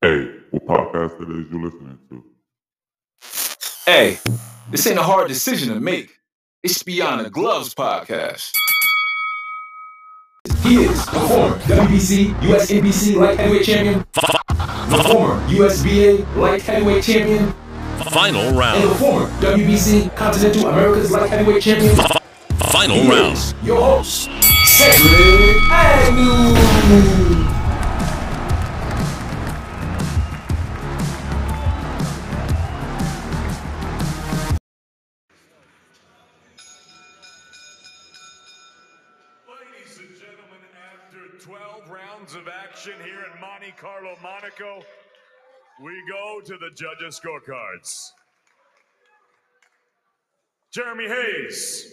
Hey, what podcast it is you listening to? Hey, this ain't a hard decision to make. It's Beyond the Gloves podcast. He is the former WBC US NBC light heavyweight champion, the former USBA light heavyweight champion, Final and the round. former WBC Continental America's light heavyweight champion. Final He round. is your host, Cedric Agnew. Monte Carlo, Monaco, we go to the judges' scorecards. Jeremy Hayes,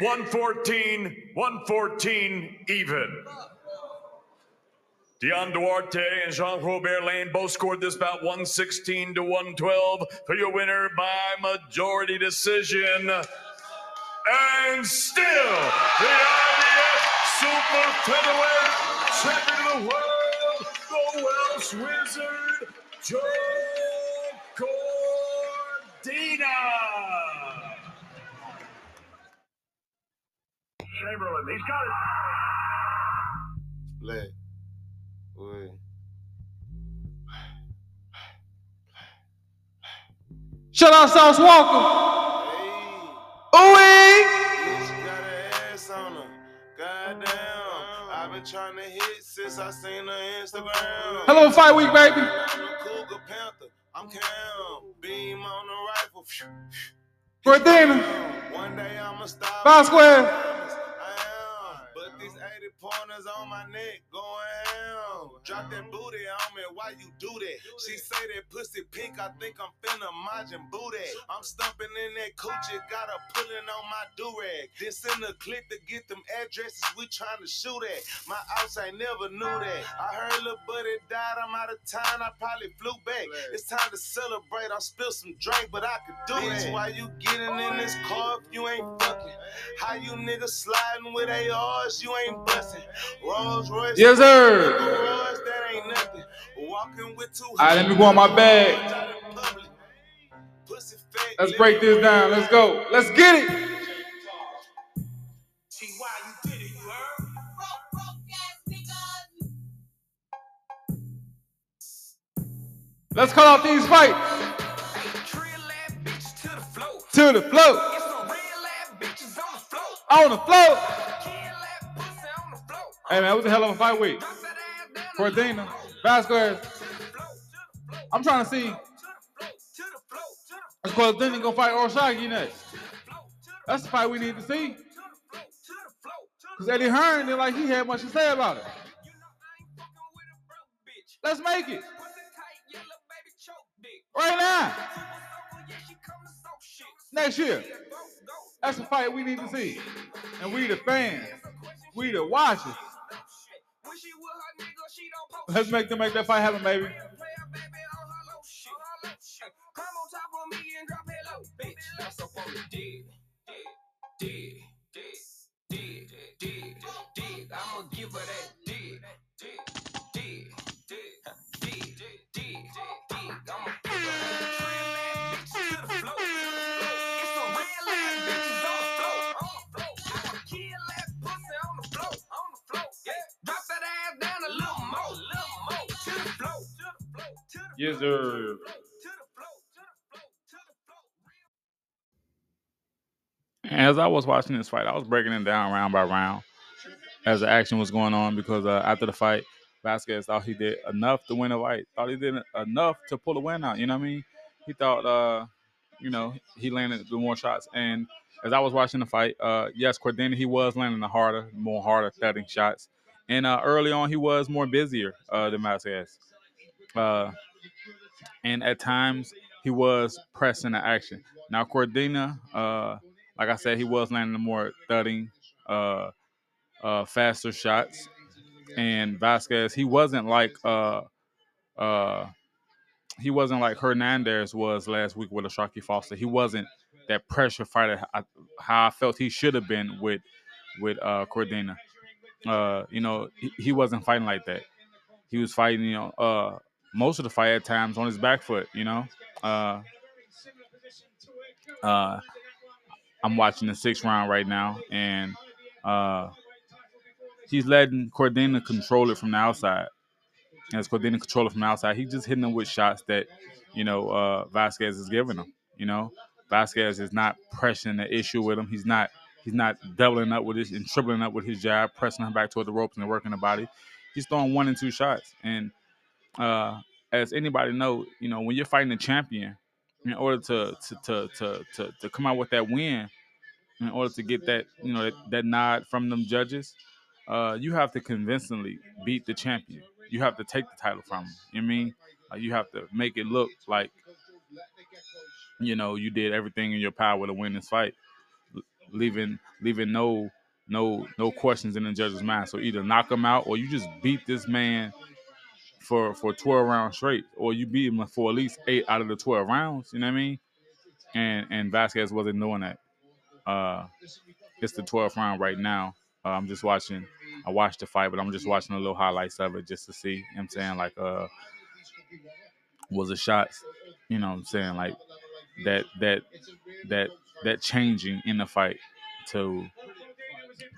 114, 114 even. Dion Duarte and Jean Robert Lane both scored this bout 116 to 112 for your winner by majority decision. And still, the IBF Super Featherweight Champion of the World, the Wizard, Joe Cordina. Chamberlain, he's got it. Black. Boy. Shout out Sauce Walker. Trying to hit since I seen her Instagram. Hello, Fight Week, baby. I'm the Cougar Panther. I'm Cam. Beam on the rifle. Gordina. One day I'ma stop. Five square. Pointers on my neck going ham. Drop that booty on me, why you do that? She say that pussy pink, I think I'm finna Majin booty. I'm stumping in that coochie, got her pulling on my do-rag. Then send a clip to get them addresses we trying to shoot at. My outs ain't never knew that. I heard little buddy died, I'm out of town, I probably flew back. It's time to celebrate, I spilled some drink, but I could do it. Why you getting in this car if you ain't fucking? How you niggas sliding with ARs, you ain't busting. Rolls Royce. Yes, sir. Garage, that ain't nothing. Walking with two All right, let me go on my bag. Let's break this down. Let's go. Let's get it. See why you did it, you heard? Let's call out these fights to the float. On the float. Hey man, it was a hell of a fight week? Cordina, Vazquez. I'm trying to see. Is Cordina gonna fight O'Shaquie next? That's the fight we need to see. Cause Eddie Hearn, didn't like he had much to say about it. Let's make it right now. Next year. That's the fight we need to see. And we the fans. We the watchers. Let's make them make that fight happen, baby. As I was watching this fight, I was breaking it down round by round as the action was going on because uh, after the fight, Vazquez thought he did enough to win the fight. Thought he did enough to pull a win out. You know what I mean? He thought, uh, you know, he landed the more shots. And as I was watching the fight, uh, yes, Cordina, he was landing the harder, more harder thudding shots. And uh, early on, he was more busier uh, than Vazquez. Uh, and at times, he was pressing the action. Now, Cordina, uh, like I said, he was landing the more thudding, uh, uh, faster shots. And Vazquez, he wasn't like uh, uh, he wasn't like Hernandez was last week with O'Shaquie Foster. He wasn't that pressure fighter how I felt he should have been with with uh, Cordina. Uh, you know, he, he wasn't fighting like that. He was fighting, you know, uh, most of the fight at times on his back foot. You know, uh, uh, I'm watching the sixth round right now, and uh, he's letting Cordina control it from the outside. As Cordina control it from the outside, he's just hitting him with shots that you know uh, Vazquez is giving him. You know, Vazquez is not pressing the issue with him. He's not he's not doubling up with his and tripling up with his jab, pressing him back toward the ropes and working the body. He's throwing one and two shots. And uh, as anybody know, you know when you're fighting a champion, in order to to to to to, to come out with that win, in order to get that you know that, that nod from them judges, uh, you have to convincingly beat the champion. You have to take the title from him. You know I mean? Uh, you have to make it look like you know you did everything in your power to win this fight, leaving leaving no no no questions in the judge's mind. So either knock him out or you just beat this man for for 12 rounds straight, or you beat him for at least eight out of the 12 rounds. You know what I mean? And and Vazquez wasn't doing that. Uh, it's the 12th round right now. Uh, I'm just watching. I watched the fight, but I'm just watching the little highlights of it just to see. You know I'm saying like uh, was the shots. You know what I'm saying like that that that that changing in the fight to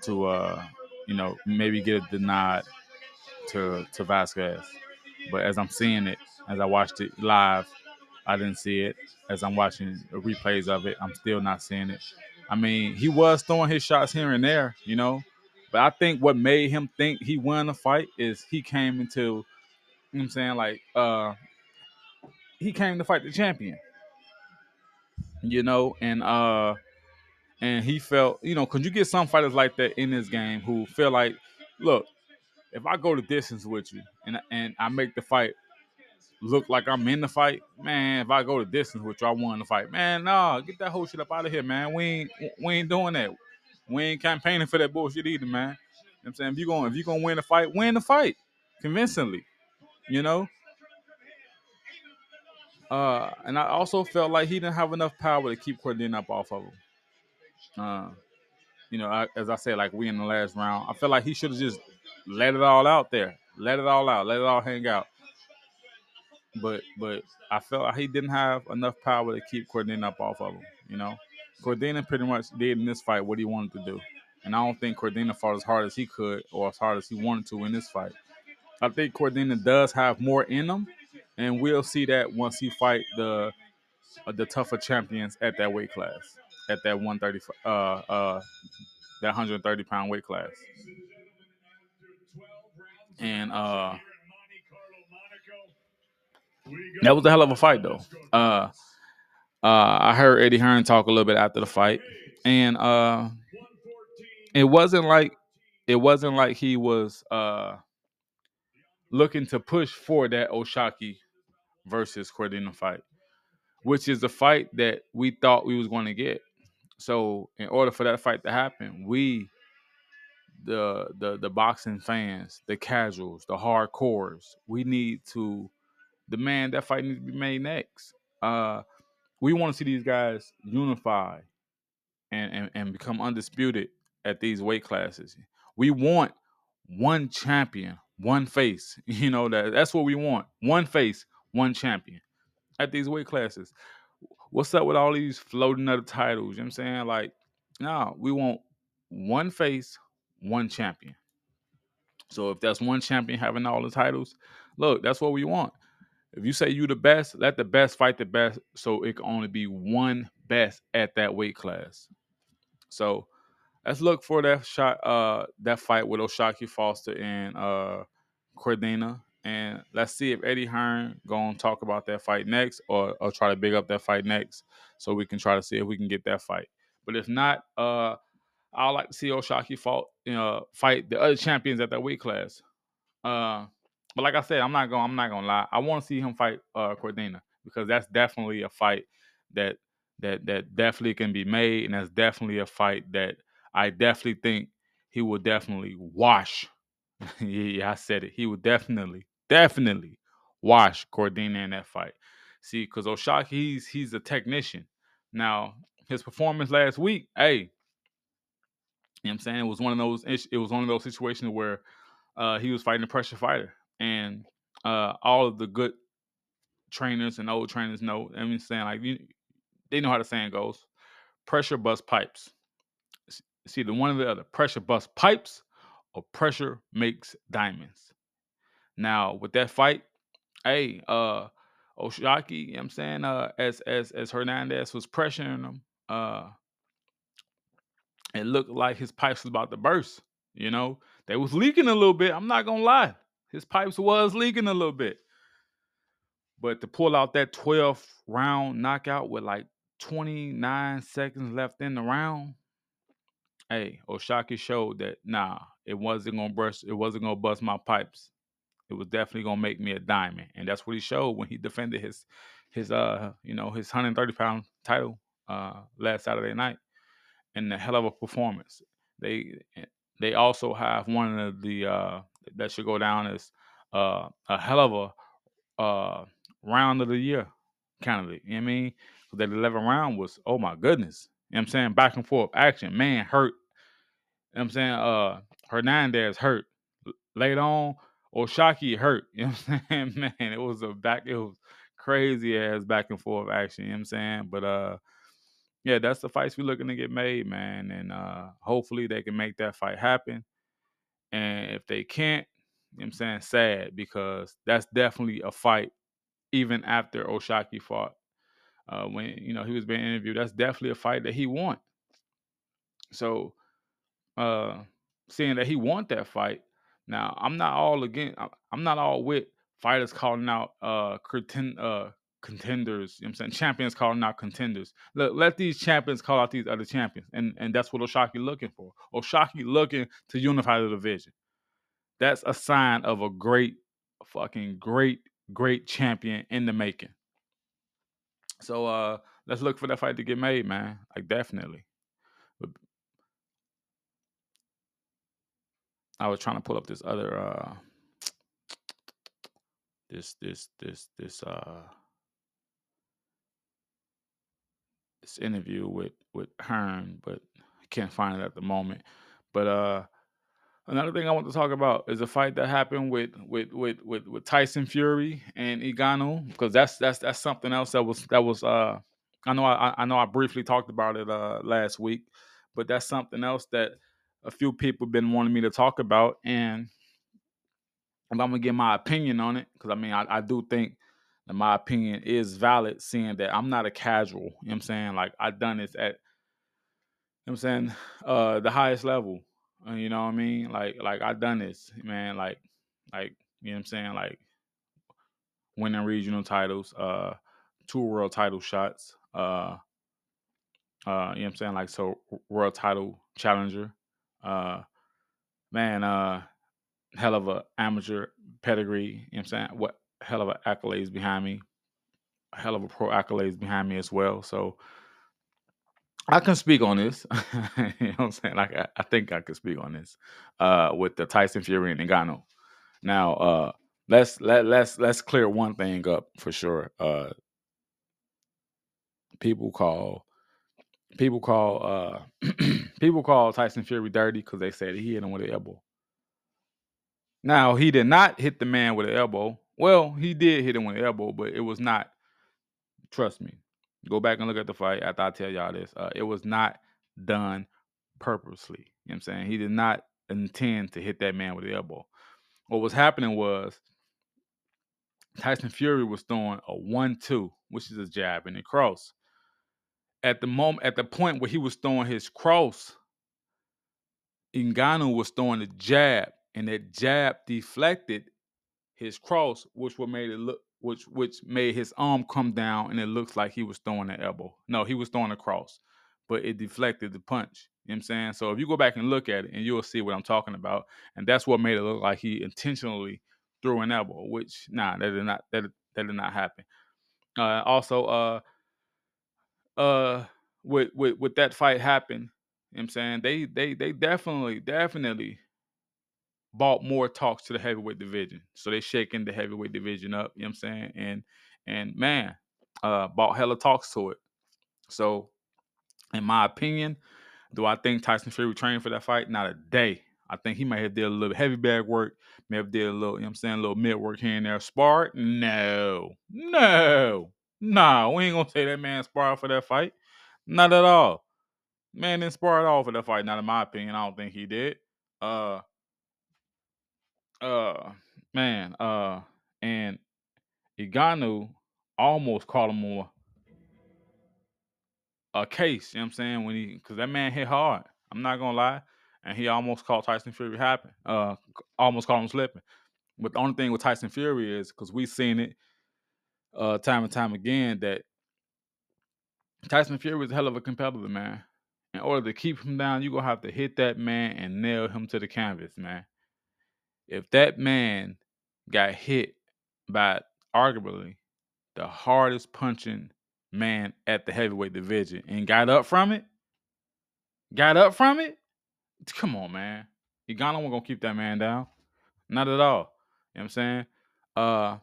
to uh you know maybe get the nod to to Vazquez. But as I'm seeing it, as I watched it live, I didn't see it. As I'm watching replays of it, I'm still not seeing it. I mean, he was throwing his shots here and there, you know. But I think what made him think he won the fight is he came into, you know I'm saying, like uh he came to fight the champion. You know, and uh and he felt, you know, cause you get some fighters like that in this game who feel like, look, if I go the distance with you and and I make the fight look like I'm in the fight, man, if I go the distance with you, I won the fight. Man, nah, get that whole shit up out of here, man. We ain't we ain't doing that. We ain't campaigning for that bullshit either, man. You know what I'm saying? If you going if you gonna win the fight, win the fight convincingly. You know? Uh, and I also felt like he didn't have enough power to keep Cordina up off of him. Uh, you know, I, as I said, like we in the last round, I feel like he should have just let it all out there, let it all out, let it all hang out. But but I felt like he didn't have enough power to keep Cordina up off of him. You know, Cordina pretty much did in this fight what he wanted to do, and I don't think Cordina fought as hard as he could or as hard as he wanted to in this fight. I think Cordina does have more in him, and we'll see that once he fight the uh, the tougher champions at that weight class, at that 130 uh uh that 130 pound weight class. And uh that was a hell of a fight though. Uh uh I heard Eddie Hearn talk a little bit after the fight. And uh it wasn't like it wasn't like he was uh looking to push for that O'Shaquie versus Cordina fight, which is the fight that we thought we was going to get. So, in order for that fight to happen, we the the the boxing fans, the casuals, the hardcores, we need to demand that fight needs to be made next. Uh we want to see these guys unify and, and and become undisputed at these weight classes. We want one champion, one face. You know that that's what we want. One face, one champion at these weight classes. What's up with all these floating other titles? You know what I'm saying? Like, no, we want one face, one champion. So if that's one champion having all the titles, look, that's what we want. If you say you the best, let the best fight the best, so it can only be one best at that weight class. So let's look for that shot, uh, that fight with O'Shaquie Foster and uh Cordina. And let's see if Eddie Hearn gonna talk about that fight next or, or try to big up that fight next so we can try to see if we can get that fight. But if not, uh I'd like to see O'Shaquie fight, you know, fight the other champions at that weight class. Uh but like I said, I'm not going I'm not gonna lie. I want to see him fight uh Cordina because that's definitely a fight that that that definitely can be made, and that's definitely a fight that I definitely think he will definitely wash. yeah, I said it. He would definitely, definitely wash Cordina in that fight. See, because O'Shaquie, he's he's a technician. Now, his performance last week, hey, you know what I'm saying? It was one of those it was one of those situations where uh he was fighting a pressure fighter. And uh all of the good trainers and old trainers know. I mean, saying like you, they know how the saying goes: pressure bust pipes. It's either one or the other. Pressure bust pipes, or pressure makes diamonds. Now with that fight, hey, uh, O'Shaquie, you know what I'm saying, uh, as as as Hernandez was pressuring him, uh, it looked like his pipes was about to burst. You know, they was leaking a little bit. I'm not gonna lie, his pipes was leaking a little bit. But to pull out that 12th round knockout with like 29 seconds left in the round, hey, O'Shaquie showed that nah, it wasn't gonna burst, it wasn't gonna bust my pipes. It was definitely gonna make me a diamond. And that's what he showed when he defended his his uh, you know, his 130 pound title uh last Saturday night. And a hell of a performance. They they also have one of the uh that should go down as uh a hell of a uh round of the year candidate. You know I mean? So that 11 round was, oh my goodness. You know what I'm saying? Back and forth action. Man hurt. You know I'm saying? Uh Hernandez hurt. L- Later on, O'Shaquie hurt. You know what I'm saying? Man, it was a back, it was crazy ass back and forth action. You know what I'm saying? But uh yeah, that's the fights we're looking to get made, man. And uh hopefully they can make that fight happen. And if they can't, you know I'm saying, sad because that's definitely a fight even after O'Shaquie fought. Uh, when you know he was being interviewed, that's definitely a fight that he won. So, uh, seeing that he won that fight, now I'm not all again. I'm not all with fighters calling out uh, uh contenders. You know what I'm saying champions calling out contenders. Let, let these champions call out these other champions, and and that's what O'Shaquie looking for. O'Shaquie looking to unify the division. That's a sign of a great, fucking great, great champion in the making. So uh let's look for that fight to get made, man. Like definitely. But I was trying to pull up this other uh this this this this uh this interview with with Hearn, but I can't find it at the moment. But uh another thing I want to talk about is a fight that happened with with with with, with Tyson Fury and Ngannou because that's that's that's something else that was that was uh I know I I know I briefly talked about it uh last week, but that's something else that a few people been wanting me to talk about and I'm gonna get my opinion on it, because I mean I, I do think that my opinion is valid, seeing that I'm not a casual. You know what I'm saying? Like I've done this at you know what I'm saying, uh the highest level. uh, You know what I mean? Like like I've done this, man, like like you know what I'm saying, like winning regional titles, uh two world title shots, uh uh you know what I'm saying, like so world title challenger. Uh man, uh hell of a amateur pedigree, you know what I'm saying? What hell of a accolades behind me. A hell of a pro accolades behind me as well. So I can speak on this. you know what I'm saying? Like I, I think I can speak on this uh with the Tyson Fury and Ngannou. Now uh let's let let's let's clear one thing up for sure. Uh people call people call uh people call Tyson Fury dirty because they said he hit him with an elbow. Now he did not hit the man with an elbow. Well, he did hit him with an elbow, but it was not. Trust me. Go back and look at the fight after I tell y'all this. Uh, it was not done purposely. You know what I'm saying? He did not intend to hit that man with the elbow. What was happening was Tyson Fury was throwing a one-two, which is a jab and a cross. At the moment, at the point where he was throwing his cross, Ngannou was throwing a jab, and that jab deflected his cross, which what made it look, which which made his arm come down, and it looks like he was throwing an elbow. No, he was throwing a cross, but it deflected the punch. You know what I'm saying? So if you go back and look at it, and you'll see what I'm talking about, and that's what made it look like he intentionally threw an elbow. Which nah, that did not that that did not happen. Uh, also, uh, uh, with with with that fight happen, you know what I'm saying they they they definitely definitely bought more talks to the heavyweight division. So they shaking the heavyweight division up, you know what I'm saying? And and man, uh bought hella talks to it. So in my opinion, do I think Tyson Fury trained for that fight? Not a day. I think he might have did a little heavy bag work, may have did a little, you know what I'm saying, a little mid work here and there. Sparred? No. No. Nah, we ain't gonna say that man sparred for that fight. Not at all. Man didn't spar at all for that fight, not in my opinion. I don't think he did. Uh uh man, uh and Ngannou almost called him on a case, you know what I'm saying? When he cause that man hit hard. I'm not gonna lie. And he almost caught Tyson Fury happen. Uh almost caught him slipping. But the only thing with Tyson Fury is because we've seen it uh time and time again that Tyson Fury is a hell of a competitor, man. In order to keep him down, you're gonna have to hit that man and nail him to the canvas, man. If that man got hit by arguably the hardest punching man at the heavyweight division and got up from it, got up from it, come on, man. Ngannou wasn't gonna keep that man down. Not at all. You know what I'm saying? Uh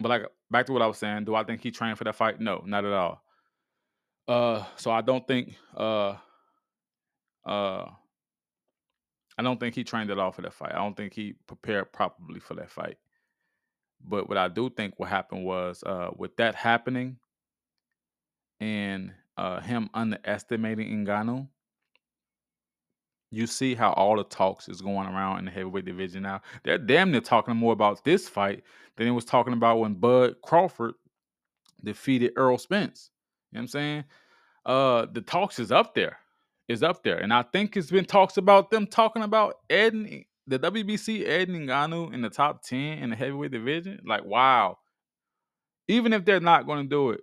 but like back to what I was saying, do I think he trained for that fight? No, not at all. Uh so I don't think uh uh I don't think he trained at all for that fight. I don't think he prepared properly for that fight. But what I do think what happened was uh with that happening and uh him underestimating Ngannou, you see how all the talks is going around in the heavyweight division now. They're damn near talking more about this fight than it was talking about when Bud Crawford defeated Errol Spence. You know what I'm saying? Uh the talks is up there. Is up there. And I think it's been talks about them talking about Ed the WBC Ed Ngannou in the top 10 in the heavyweight division. Like, wow. Even if they're not going to do it,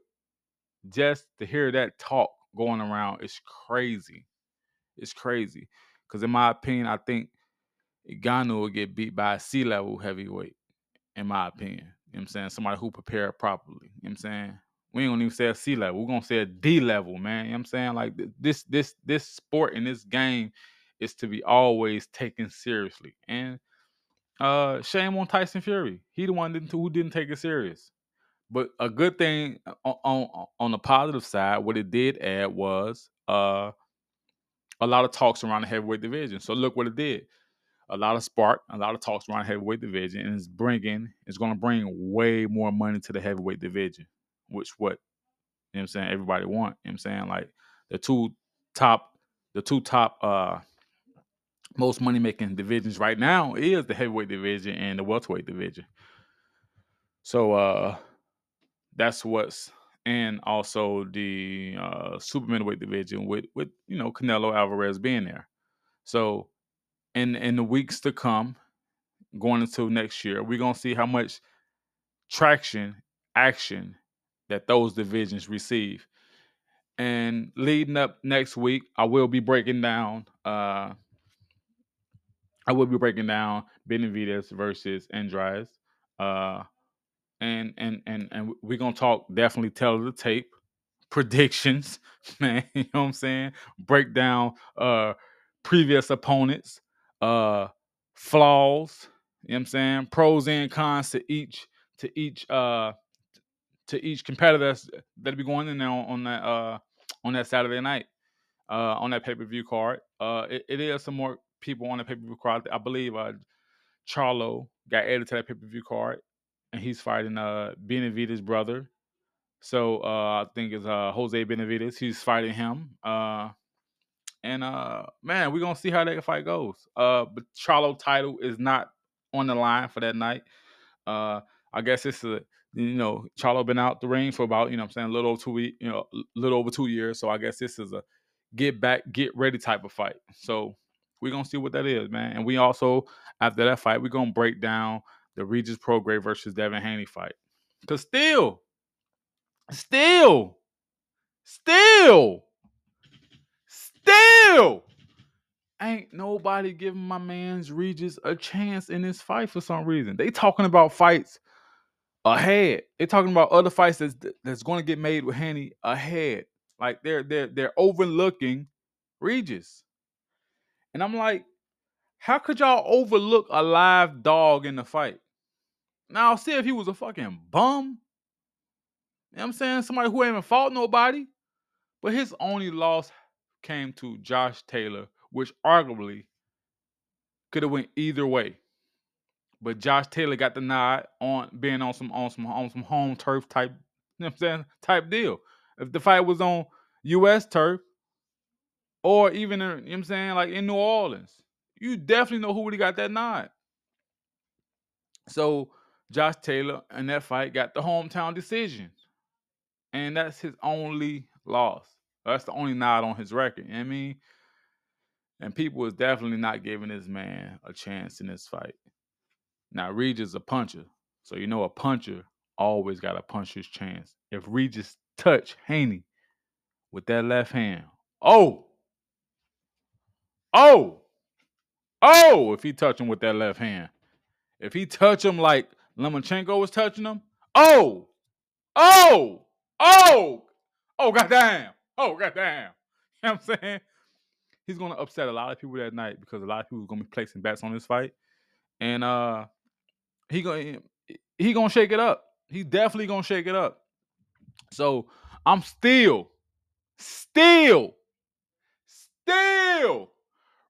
just to hear that talk going around is crazy. It's crazy. Because in my opinion, I think Ngannou will get beat by a C level heavyweight, in my opinion. You know what I'm saying? Somebody who prepared properly. You know what I'm saying? We ain't gonna even say a C level. We're gonna say a D level, man. You know I'm saying? Like this, this, this sport and this game is to be always taken seriously. And uh shame on Tyson Fury. He the one didn't, who didn't take it serious. But a good thing on, on on the positive side, what it did add was uh a lot of talks around the heavyweight division. So look what it did. A lot of spark, a lot of talks around heavyweight division, and it's bringing, it's going to bring way more money to the heavyweight division, which what you know I'm saying everybody want. You know I'm saying like the two top, the two top uh most money making divisions right now is the heavyweight division and the welterweight division. So uh that's what's and also the uh super middleweight division with with you know Canelo Alvarez being there. So in in the weeks to come, going into next year, we're gonna see how much traction, action that those divisions receive. And leading up next week, I will be breaking down uh I will be breaking down Benavidez versus Andrade. Uh and and and and we're gonna talk definitely tell the tape predictions, man. You know what I'm saying? Break down uh previous opponents, uh flaws, you know what I'm saying? Pros and cons to each to each uh to each competitor that'll be going in there on, that uh on that Saturday night uh on that pay-per-view card. Uh it, it is some more people on the pay-per-view card. I believe uh Charlo got added to that pay-per-view card and he's fighting uh brother. So uh I think it's uh Jose Benavidez. He's fighting him. Uh and uh man, we're gonna see how that fight goes. Uh but Charlo title is not on the line for that night. Uh I guess it's a you know, Charlo been out the ring for about, you know I'm saying, a little over two week, you know, a little over two years. So I guess this is a get back, get ready type of fight. So we're gonna see what that is, man. And we also, after that fight, we're gonna break down the Regis Prograis versus Devin Haney fight. Cause still, still, still, still, ain't nobody giving my man's Regis a chance in this fight for some reason. They talking about fights ahead. They're talking about other fights that's that's going to get made with Haney ahead. Like they're they're they're overlooking Regis, and I'm like, how could y'all overlook a live dog in the fight? Now, see if he was a fucking bum. You know what I'm saying? Somebody who ain't even fought nobody. But his only loss came to Josh Taylor, which arguably Could have went either way. But Josh Taylor got the nod on being on some on some on some home turf type, you know what I'm saying? Type deal. If the fight was on US turf or even in, you know what I'm saying, like in New Orleans, you definitely know who would have got that nod. So Josh Taylor in that fight got the hometown decision. And that's his only loss. That's the only nod on his record. You know I mean? And people was definitely not giving this man a chance in this fight. Now Regis is a puncher. So you know a puncher always got a puncher's chance. If Regis touch Haney with that left hand, oh, oh, oh, if he touch him with that left hand. If he touch him like Lomachenko was touching him, oh, oh, oh, oh, goddamn, oh, goddamn. You know what I'm saying? He's gonna upset a lot of people that night because a lot of people are gonna be placing bets on this fight, and uh, he gonna he gonna shake it up. He definitely gonna shake it up. So I'm still, still, still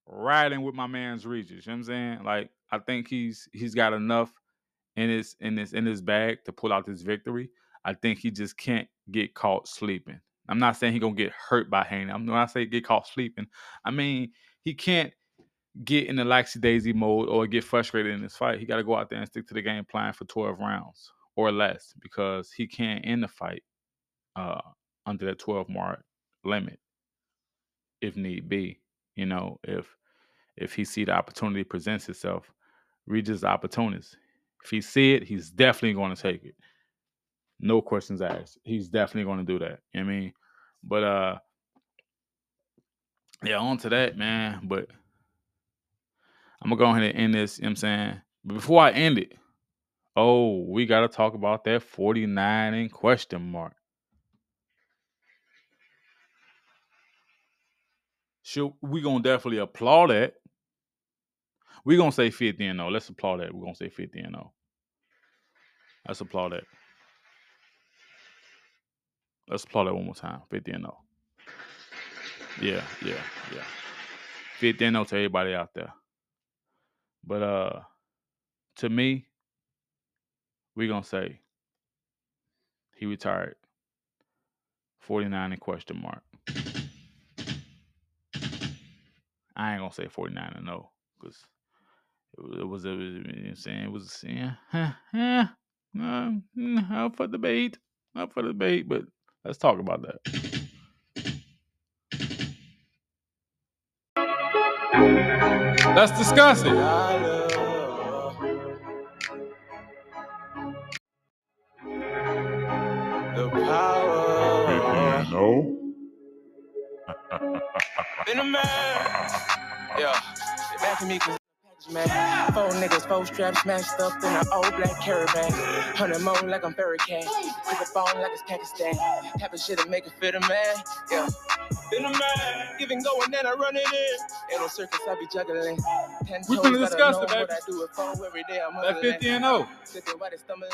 riding with my man's Regis. You know what I'm saying? Like I think he's he's got enough in his in his in his bag to pull out this victory. I think he just can't get caught sleeping. I'm not saying he gonna get hurt by Haney. I'm when I say get caught sleeping, I mean he can't get in the laxy daisy mode or get frustrated in this fight. He got to go out there and stick to the game plan for 12 rounds or less because he can't end the fight uh, under that 12 mark limit if need be. You know, if if he see the opportunity presents itself, Regis the opportunist. If he see it, he's definitely going to take it. No questions asked. He's definitely going to do that. You know I mean? But uh yeah, on to that, man. But I'm gonna go ahead and end this, you know what I'm saying? But before I end it, oh, we gotta talk about that 49 in question mark. Should we gonna definitely applaud that? we gonna say 50 and 0. Let's applaud that. We're gonna say 50 and 0. Let's applaud that. Let's applaud that one more time. 50 and 0. Yeah, yeah, yeah. 50 and 0 to everybody out there. But uh to me, we're gonna say he retired 49 in question mark. I ain't gonna say 49 and 0 because it was, it was, it was you know saying it was yeah, yeah, uh, mm, up for debate, up for the debate, but let's talk about that. Let's discuss it. The power. No. Been a man. Yeah. Get back to me, cause man. Four niggas, four straps smashed up in an old black caravan. Hundred more like I'm Barry Cat. Pick a phone like it's Pakistan. Happy shit to make it fit a man. Yeah. Been a man, even going and I run it in. Ain't no circus, I be juggling. Ten We finna discuss it, baby. I do it for every day, I'm That 50 and 0. Sipping while they stumbling.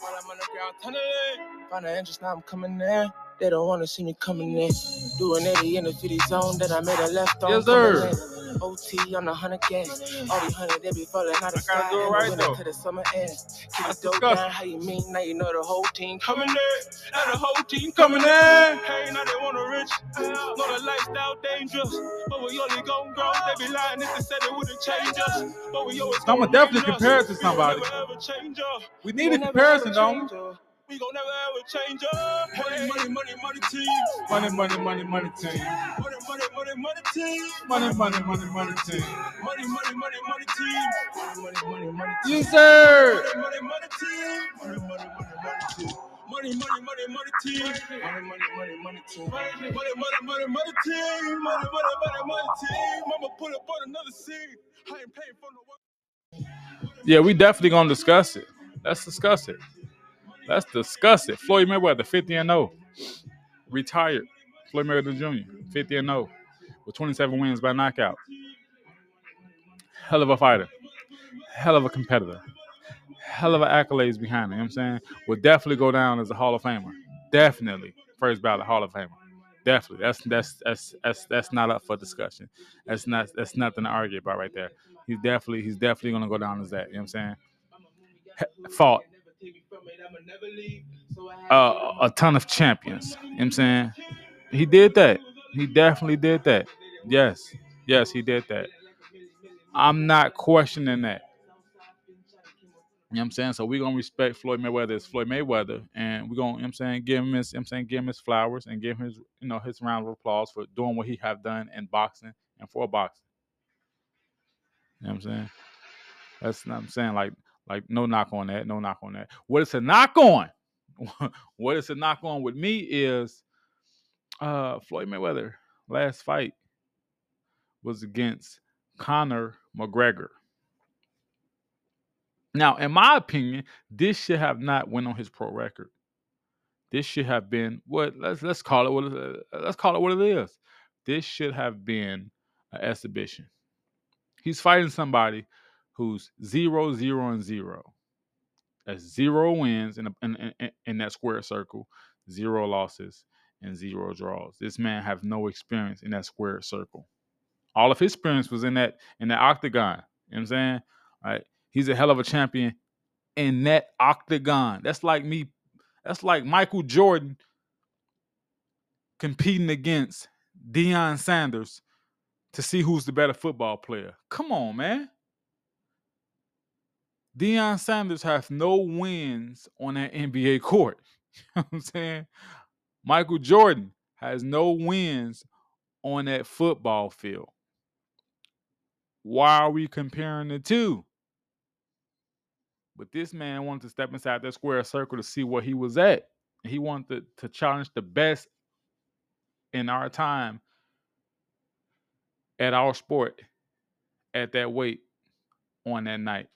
While I'm on the ground tunneling. Find an interest, now I'm coming in. They don't wanna see me coming in. Doing 80 in the 50 zone, then I made a left on. Yes, sir. Cumberland. OT on the 100 gang. All these 100, they be falling out of I gotta sky. do it in the right, winter though. To the summer end. Keep That's it dope disgusting. down, how you mean? Now you know the whole team coming in. Now the whole team Coming in. Hey, now they want a rich. Know the lifestyle dangerous. But we only gon' grow. They be lying if they said they wouldn't change us. But we always I'ma definitely change us. compare it to somebody. never ever change up. We We need a comparison, ever don't change up. We gon' never ever change up. Money, money, money, money team. Money, money, money, money team. Money, money, money, money team. Money, money, money, money team. Money, money, money, money team. Money, money, money, money team. Yes, sir. Money, money, money team. Money, money, money, money team. Money, money, money, money team. Money, money, money, money team. Money, money, money, money, money team. Money, money, money, money team. I'ma put up on another seed. I ain't paying for no. Yeah, we definitely gonna discuss it. Let's discuss it. Let's discuss it. Floyd Mayweather, 50 and 0. Retired. Floyd Mayweather Jr., 50 and 0. With 27 wins by knockout. Hell of a fighter. Hell of a competitor. Hell of a accolades behind him. You know what I'm saying? Will definitely go down as a Hall of Famer. Definitely. First ballot Hall of Famer. Definitely. That's that's that's that's that's not up for discussion. That's not that's nothing to argue about right there. he's definitely he's definitely gonna go down as that. You know what I'm saying? Fought uh, a ton of champions. You know what I'm saying? He did that. He definitely did that. Yes. Yes, he did that. I'm not questioning that. You know what I'm saying? So we're gonna respect Floyd Mayweather as Floyd Mayweather, and we're gonna, you know what I'm saying, give him his, you know I'm saying, give him his flowers and give him his, you know, his round of applause for doing what he have done in boxing and for boxing. You know what I'm saying? That's what I'm saying. Like, like no knock on that, no knock on that. What it's a knock on, what it's a knock on with me is uh Floyd Mayweather last fight was against Conor McGregor. Now, in my opinion, this should have not went on his pro record. This should have been what let's let's call it what let's call it what it is. This should have been an exhibition. He's fighting somebody who's zero, zero, and zero. That's zero wins in, a, in, in, in that square circle, zero losses, and zero draws. This man have no experience in that square circle. All of his experience was in that in that octagon. You know what I'm saying? All right. He's a hell of a champion in that octagon. That's like me. That's like Michael Jordan competing against Deion Sanders to see who's the better football player. Come on, man. Deion Sanders has no wins on that NBA court. You know what I'm saying? Michael Jordan has no wins on that football field. Why are we comparing the two? But this man wanted to step inside that square circle to see where he was at. He wanted to, to challenge the best in our time at our sport at that weight on that night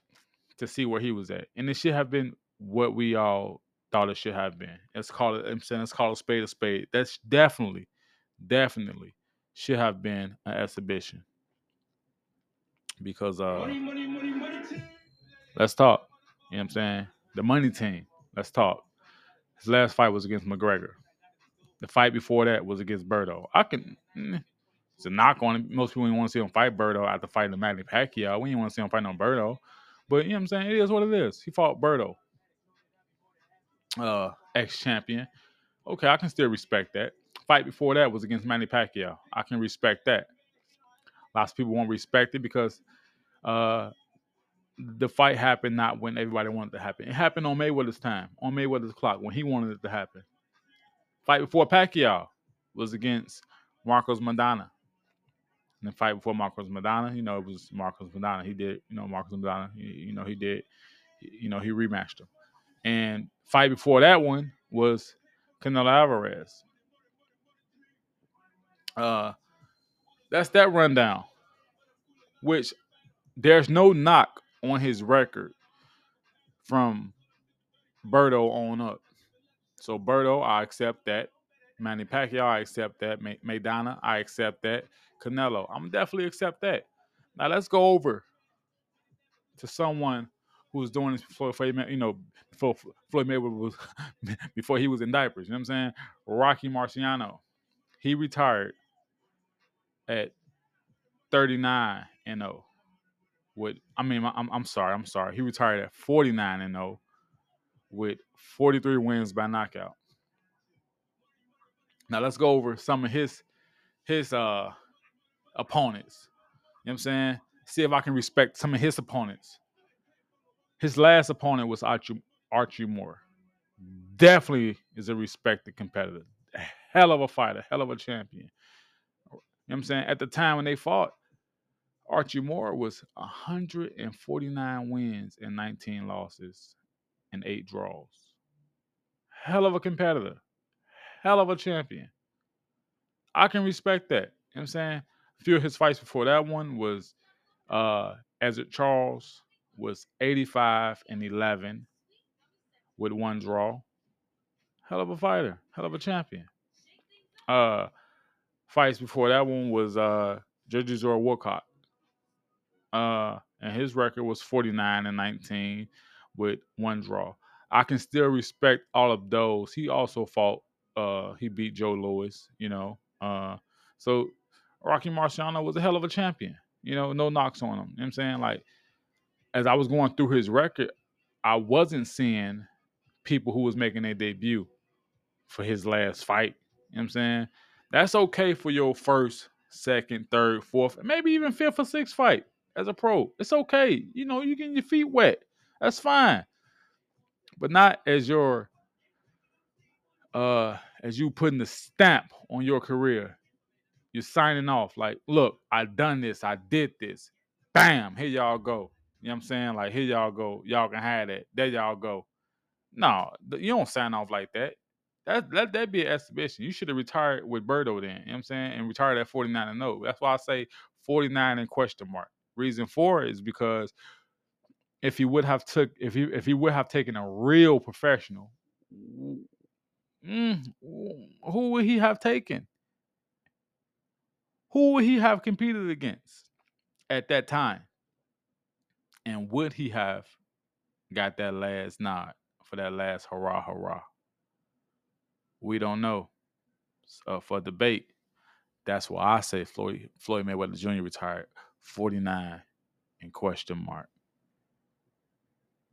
to see where he was at. And it should have been what we all thought it should have been. Let's call it, I'm saying let's call a spade a spade. That's definitely, definitely should have been an exhibition. Because uh let's talk. You know what I'm saying? The money team. Let's talk. His last fight was against McGregor. The fight before that was against Berto. I can mm, it's a knock on it. Most people want to see him fight Berto after fighting the Manny Pacquiao. We didn't want to see him fight on Berto. But you know what I'm saying? It is what it is. He fought Berto. Uh ex-champion. Okay, I can still respect that. Fight before that was against Manny Pacquiao. I can respect that. Lots of people won't respect it because uh the fight happened not when everybody wanted it to happen. It happened on Mayweather's time, on Mayweather's clock, when he wanted it to happen. Fight before Pacquiao was against Marcos Maidana. And the fight before Marcos Maidana, you know, it was Marcos Maidana. He did, you know, Marcos Maidana, you, you know, he did, you know, he rematched him. And fight before that one was Canelo Alvarez. Uh, that's that rundown. Which there's no knock on his record from Berto on up. So Berto, I accept that. Manny Pacquiao, I accept that. Maidana, I accept that. Canelo, I'm definitely accept that. Now let's go over to someone who was doing this before Floyd, you know, before Floyd Mayweather was before he was in diapers. You know what I'm saying? Rocky Marciano, he retired at 39 and 0. With I mean, I'm I'm sorry, I'm sorry. He retired at 49 and 0 with 43 wins by knockout. Now let's go over some of his his uh opponents. You know what I'm saying? See if I can respect some of his opponents. His last opponent was Archie, Archie Moore. Definitely is a respected competitor. Hell of a fighter, hell of a champion. You know what I'm saying? At the time when they fought, Archie Moore was 149 wins and 19 losses and eight draws. Hell of a competitor. Hell of a champion. I can respect that. You know what I'm saying? Few of his fights before that one was uh Ezzard Charles was 85 and 11 with one draw. Hell of a fighter. Hell of a champion. Uh fights before that one was uh Judges or Woodcock. Uh and his record was 49 and 19 with one draw. I can still respect all of those. He also fought uh he beat Joe Louis, you know. Uh so Rocky Marciano was a hell of a champion. You know, no knocks on him. You know I'm saying? Like, as I was going through his record, I wasn't seeing people who was making their debut for his last fight. You know I'm saying? That's okay for your first, second, third, fourth, maybe even fifth or sixth fight as a pro. It's okay. You know, you getting your feet wet. That's fine. But not as your uh as you putting the stamp on your career. You're signing off like, look, I done this, I did this. Bam, here y'all go. You know what I'm saying? Like, here y'all go. Y'all can have that. There y'all go. No, you don't sign off like that. That let that be an exhibition. You should have retired with Berto then. You know what I'm saying? And retired at 49 and 0. That's why I say 49 and question mark. Reason for is because if he would have took if he if he would have taken a real professional, mm, who would he have taken? Who would he have competed against at that time? And would he have got that last nod for that last hurrah hurrah? We don't know. Uh, for debate, that's why I say Floyd Floyd Mayweather Jr. retired 49 in question mark.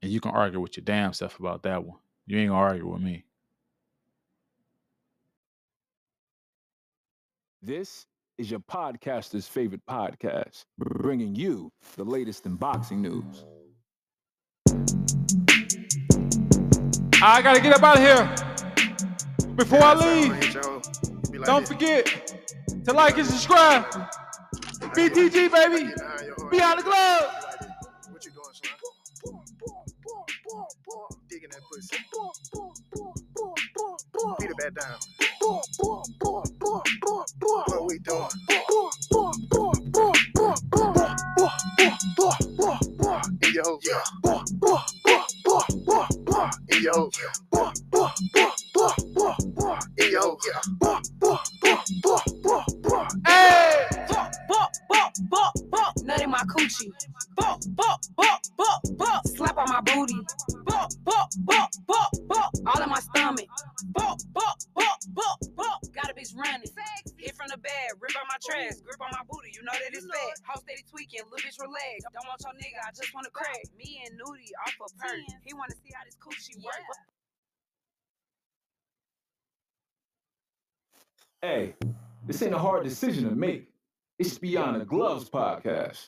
And you can argue with your damn self about that one. You ain't gonna argue with me. This is your podcaster's favorite podcast, bringing you the latest in boxing news. I gotta get up out of here before I leave. Don't forget to like and subscribe. BTG baby, beyond the glove. What you doing, son? Digging that pussy. Beat it back down. In Gloves podcast.